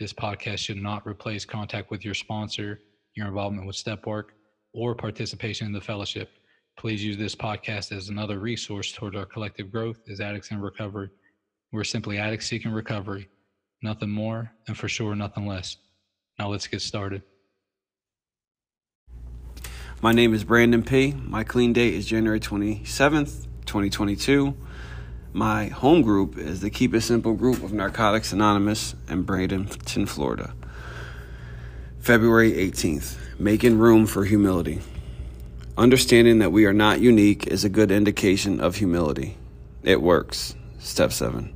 This podcast should not replace contact with your sponsor, your involvement with step work, or participation in the fellowship. Please use this podcast as another resource toward our collective growth as addicts in recovery. We're simply addicts seeking recovery, nothing more, and for sure, nothing less. Now let's get started. My name is Brandon P. My clean date is January 27th, 2022. My home group is the Keep It Simple group of Narcotics Anonymous in Bradenton, Florida. February 18th, making room for humility. Understanding that we are not unique is a good indication of humility. It works. Step 7.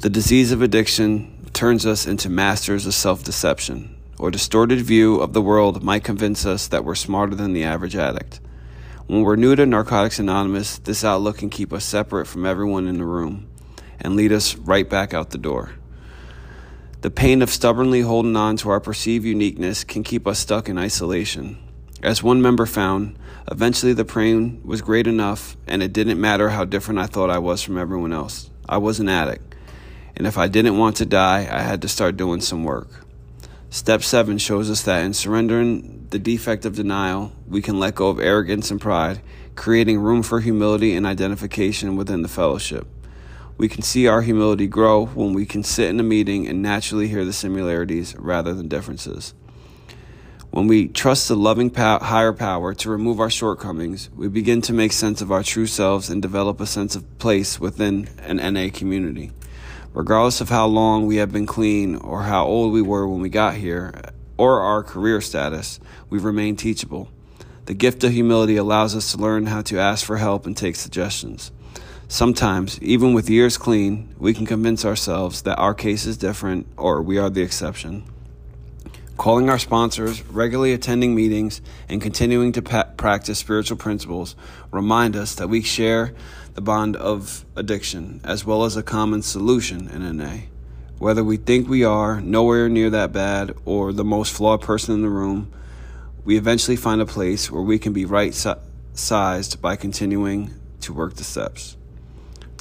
The disease of addiction turns us into masters of self deception, or distorted view of the world might convince us that we're smarter than the average addict. When we're new to Narcotics Anonymous, this outlook can keep us separate from everyone in the room and lead us right back out the door. The pain of stubbornly holding on to our perceived uniqueness can keep us stuck in isolation. As one member found, eventually the pain was great enough, and it didn't matter how different I thought I was from everyone else. I was an addict, and if I didn't want to die, I had to start doing some work. Step 7 shows us that in surrendering the defect of denial, we can let go of arrogance and pride, creating room for humility and identification within the fellowship. We can see our humility grow when we can sit in a meeting and naturally hear the similarities rather than differences. When we trust the loving pow- higher power to remove our shortcomings, we begin to make sense of our true selves and develop a sense of place within an NA community. Regardless of how long we have been clean or how old we were when we got here or our career status, we remain teachable. The gift of humility allows us to learn how to ask for help and take suggestions. Sometimes, even with years clean, we can convince ourselves that our case is different or we are the exception. Calling our sponsors, regularly attending meetings, and continuing to pa- practice spiritual principles remind us that we share the bond of addiction, as well as a common solution in NA. Whether we think we are nowhere near that bad or the most flawed person in the room, we eventually find a place where we can be right sized by continuing to work the steps.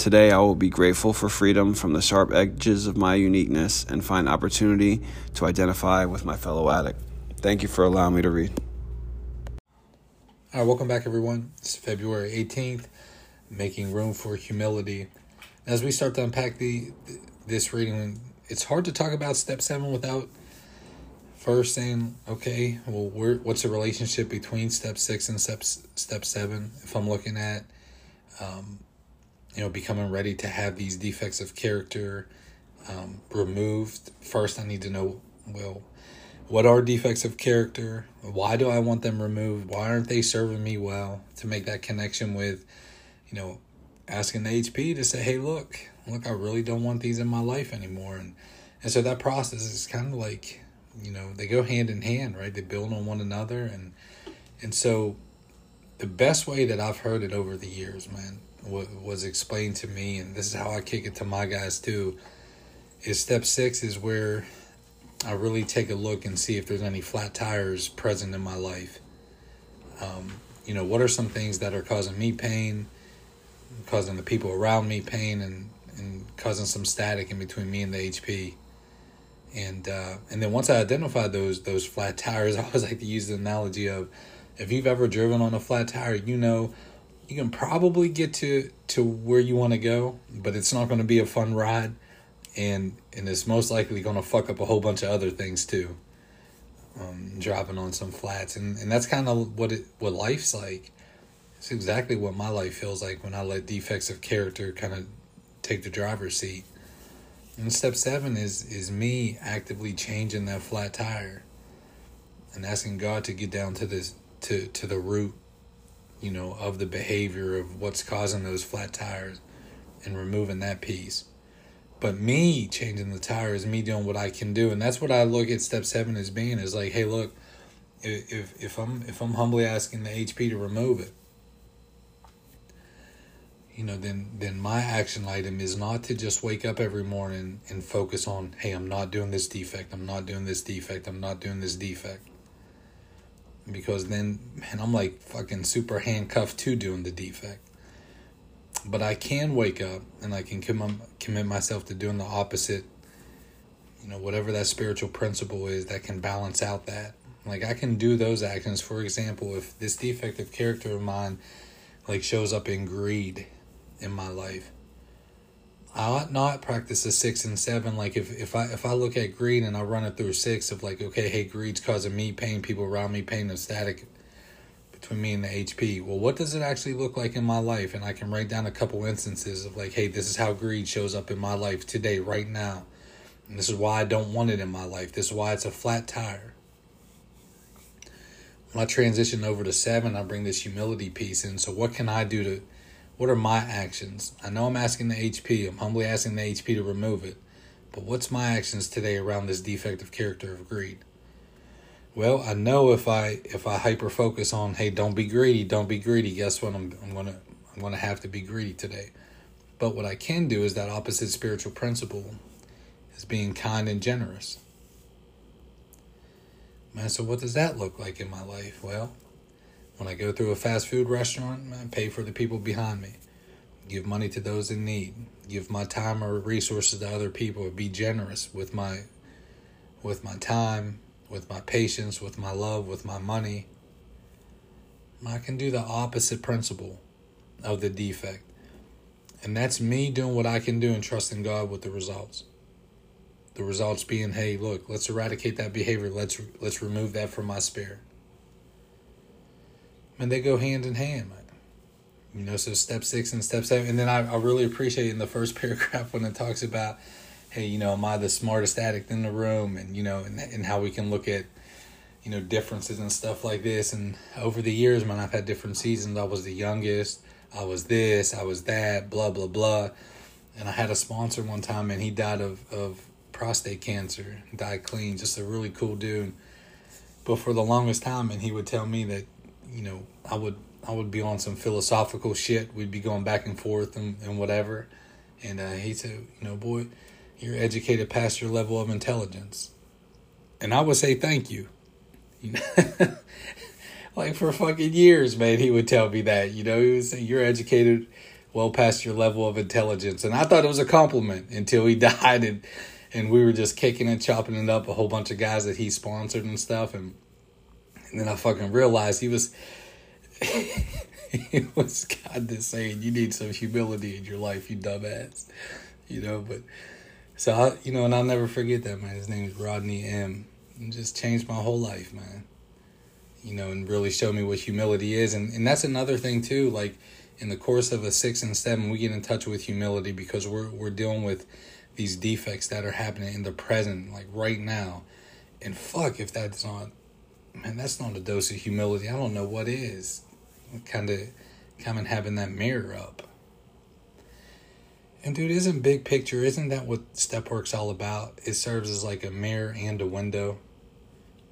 Today, I will be grateful for freedom from the sharp edges of my uniqueness and find opportunity to identify with my fellow addict. Thank you for allowing me to read. All right, welcome back, everyone. It's February 18th making room for humility. As we start to unpack the this reading, it's hard to talk about step seven without first saying, okay, well, what's the relationship between step six and step step seven? If I'm looking at, um, you know, becoming ready to have these defects of character um, removed, first I need to know, well, what are defects of character? Why do I want them removed? Why aren't they serving me well? To make that connection with you know, asking the HP to say, hey, look, look, I really don't want these in my life anymore. And, and so that process is kind of like, you know, they go hand in hand, right? They build on one another. And, and so the best way that I've heard it over the years, man, was explained to me, and this is how I kick it to my guys too, is step six is where I really take a look and see if there's any flat tires present in my life. Um, you know, what are some things that are causing me pain? causing the people around me pain and, and causing some static in between me and the HP. And uh, and then once I identified those those flat tires, I always like to use the analogy of if you've ever driven on a flat tire, you know you can probably get to to where you want to go, but it's not going to be a fun ride, and and it's most likely going to fuck up a whole bunch of other things too. Um, dropping on some flats, and and that's kind of what it what life's like. It's exactly what my life feels like when I let defects of character kind of take the driver's seat. And step seven is is me actively changing that flat tire and asking God to get down to this to to the root, you know, of the behavior of what's causing those flat tires and removing that piece. But me changing the tire is me doing what I can do, and that's what I look at step seven as being is like, hey, look, if if I'm if I'm humbly asking the HP to remove it, you know, then then my action item is not to just wake up every morning and focus on, hey, I'm not doing this defect, I'm not doing this defect, I'm not doing this defect. Because then, man, I'm like fucking super handcuffed to doing the defect. But I can wake up and I can commit, commit myself to doing the opposite, you know, whatever that spiritual principle is that can balance out that. Like I can do those actions. For example, if this defective character of mine like shows up in greed in my life. I ought not practice a six and seven. Like if, if I if I look at greed and I run it through six of like, okay, hey, greed's causing me pain, people around me pain, the static between me and the HP. Well, what does it actually look like in my life? And I can write down a couple instances of like, hey, this is how greed shows up in my life today, right now. And this is why I don't want it in my life. This is why it's a flat tire. When I transition over to seven, I bring this humility piece in. So what can I do to what are my actions? I know I'm asking the HP, I'm humbly asking the HP to remove it, but what's my actions today around this defective character of greed? Well, I know if I if I hyper focus on, hey, don't be greedy, don't be greedy, guess what? I'm I'm gonna I'm gonna have to be greedy today. But what I can do is that opposite spiritual principle is being kind and generous. Man, so what does that look like in my life? Well, when I go through a fast food restaurant, I pay for the people behind me. Give money to those in need. Give my time or resources to other people. Be generous with my with my time, with my patience, with my love, with my money. I can do the opposite principle of the defect. And that's me doing what I can do and trusting God with the results. The results being, hey, look, let's eradicate that behavior. Let's let's remove that from my spirit and they go hand in hand. You know, so step six and step seven, and then I, I really appreciate in the first paragraph when it talks about, hey, you know, am I the smartest addict in the room, and you know, and and how we can look at, you know, differences and stuff like this. And over the years, man, I've had different seasons. I was the youngest. I was this. I was that. Blah blah blah. And I had a sponsor one time, and he died of of prostate cancer. Died clean. Just a really cool dude. But for the longest time, and he would tell me that you know, I would I would be on some philosophical shit. We'd be going back and forth and, and whatever. And uh, he said, you know, boy, you're educated past your level of intelligence. And I would say thank you. You know, like for fucking years, man, he would tell me that. You know, he would say you're educated well past your level of intelligence, and I thought it was a compliment until he died, and and we were just kicking and chopping it up a whole bunch of guys that he sponsored and stuff, and and then I fucking realized he was he was God just saying you need some humility in your life, you dumbass. You know, but so I you know, and I'll never forget that man. His name is Rodney M. And just changed my whole life, man. You know, and really showed me what humility is. And and that's another thing too, like in the course of a six and seven, we get in touch with humility because we're we're dealing with these defects that are happening in the present, like right now. And fuck if that's not man, that's not a dose of humility. I don't know what is. Kind of, kind of having that mirror up. And dude, isn't big picture? Isn't that what step work's all about? It serves as like a mirror and a window.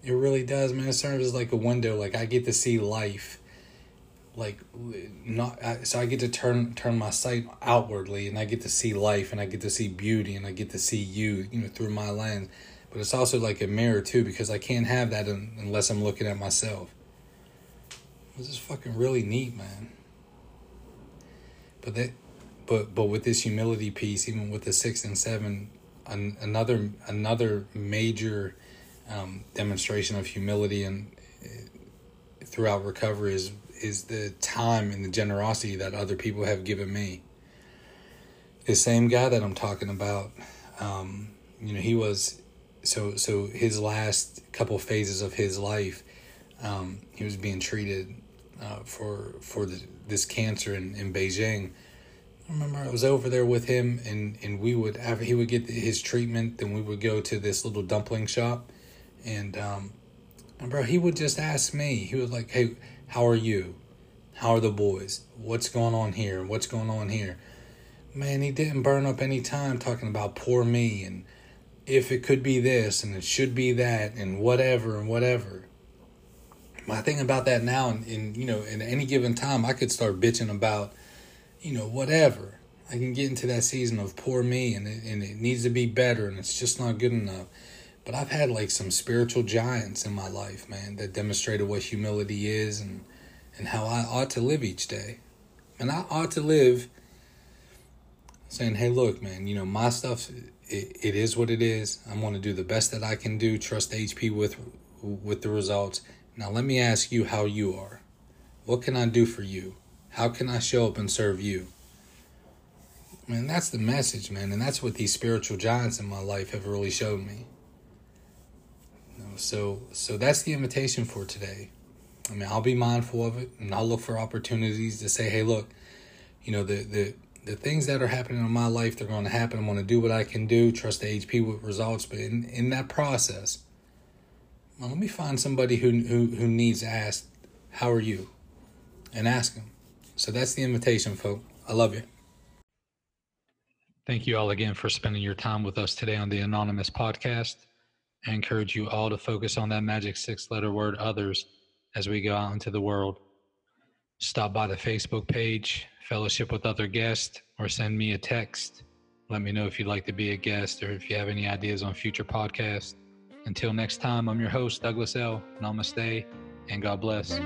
It really does, man. It serves as like a window. Like I get to see life. Like not so I get to turn turn my sight outwardly, and I get to see life, and I get to see beauty, and I get to see you, you know, through my lens but it's also like a mirror too because I can't have that unless I'm looking at myself. This is fucking really neat, man. But that, but but with this humility piece, even with the six and seven, an, another another major um, demonstration of humility and uh, throughout recovery is is the time and the generosity that other people have given me. The same guy that I'm talking about, um, you know, he was so so his last couple phases of his life, um, he was being treated uh, for for the, this cancer in, in Beijing. I remember I was over there with him, and, and we would after he would get his treatment, then we would go to this little dumpling shop, and um, and bro, he would just ask me. He was like, "Hey, how are you? How are the boys? What's going on here? What's going on here?" man, he didn't burn up any time talking about poor me and if it could be this and it should be that and whatever and whatever. My thing about that now, and in you know, in any given time, I could start bitching about, you know, whatever. I can get into that season of poor me and it, and it needs to be better and it's just not good enough. But I've had like some spiritual giants in my life, man, that demonstrated what humility is and and how I ought to live each day. And I ought to live saying, hey, look, man, you know, my stuff, it, it is what it is. I'm going to do the best that I can do, trust HP with, with the results. Now, let me ask you how you are. What can I do for you? How can I show up and serve you? Man, that's the message, man. And that's what these spiritual giants in my life have really showed me. You know, so, so that's the invitation for today. I mean, I'll be mindful of it and I'll look for opportunities to say, hey, look, you know, the, the, the things that are happening in my life, they're going to happen. I'm going to do what I can do, trust the HP with results. But in, in that process, well, let me find somebody who, who, who needs asked, how are you? And ask them. So that's the invitation, folks. I love you. Thank you all again for spending your time with us today on the Anonymous podcast. I encourage you all to focus on that magic six letter word others as we go out into the world. Stop by the Facebook page, fellowship with other guests, or send me a text. Let me know if you'd like to be a guest or if you have any ideas on future podcasts. Until next time, I'm your host, Douglas L. Namaste, and God bless.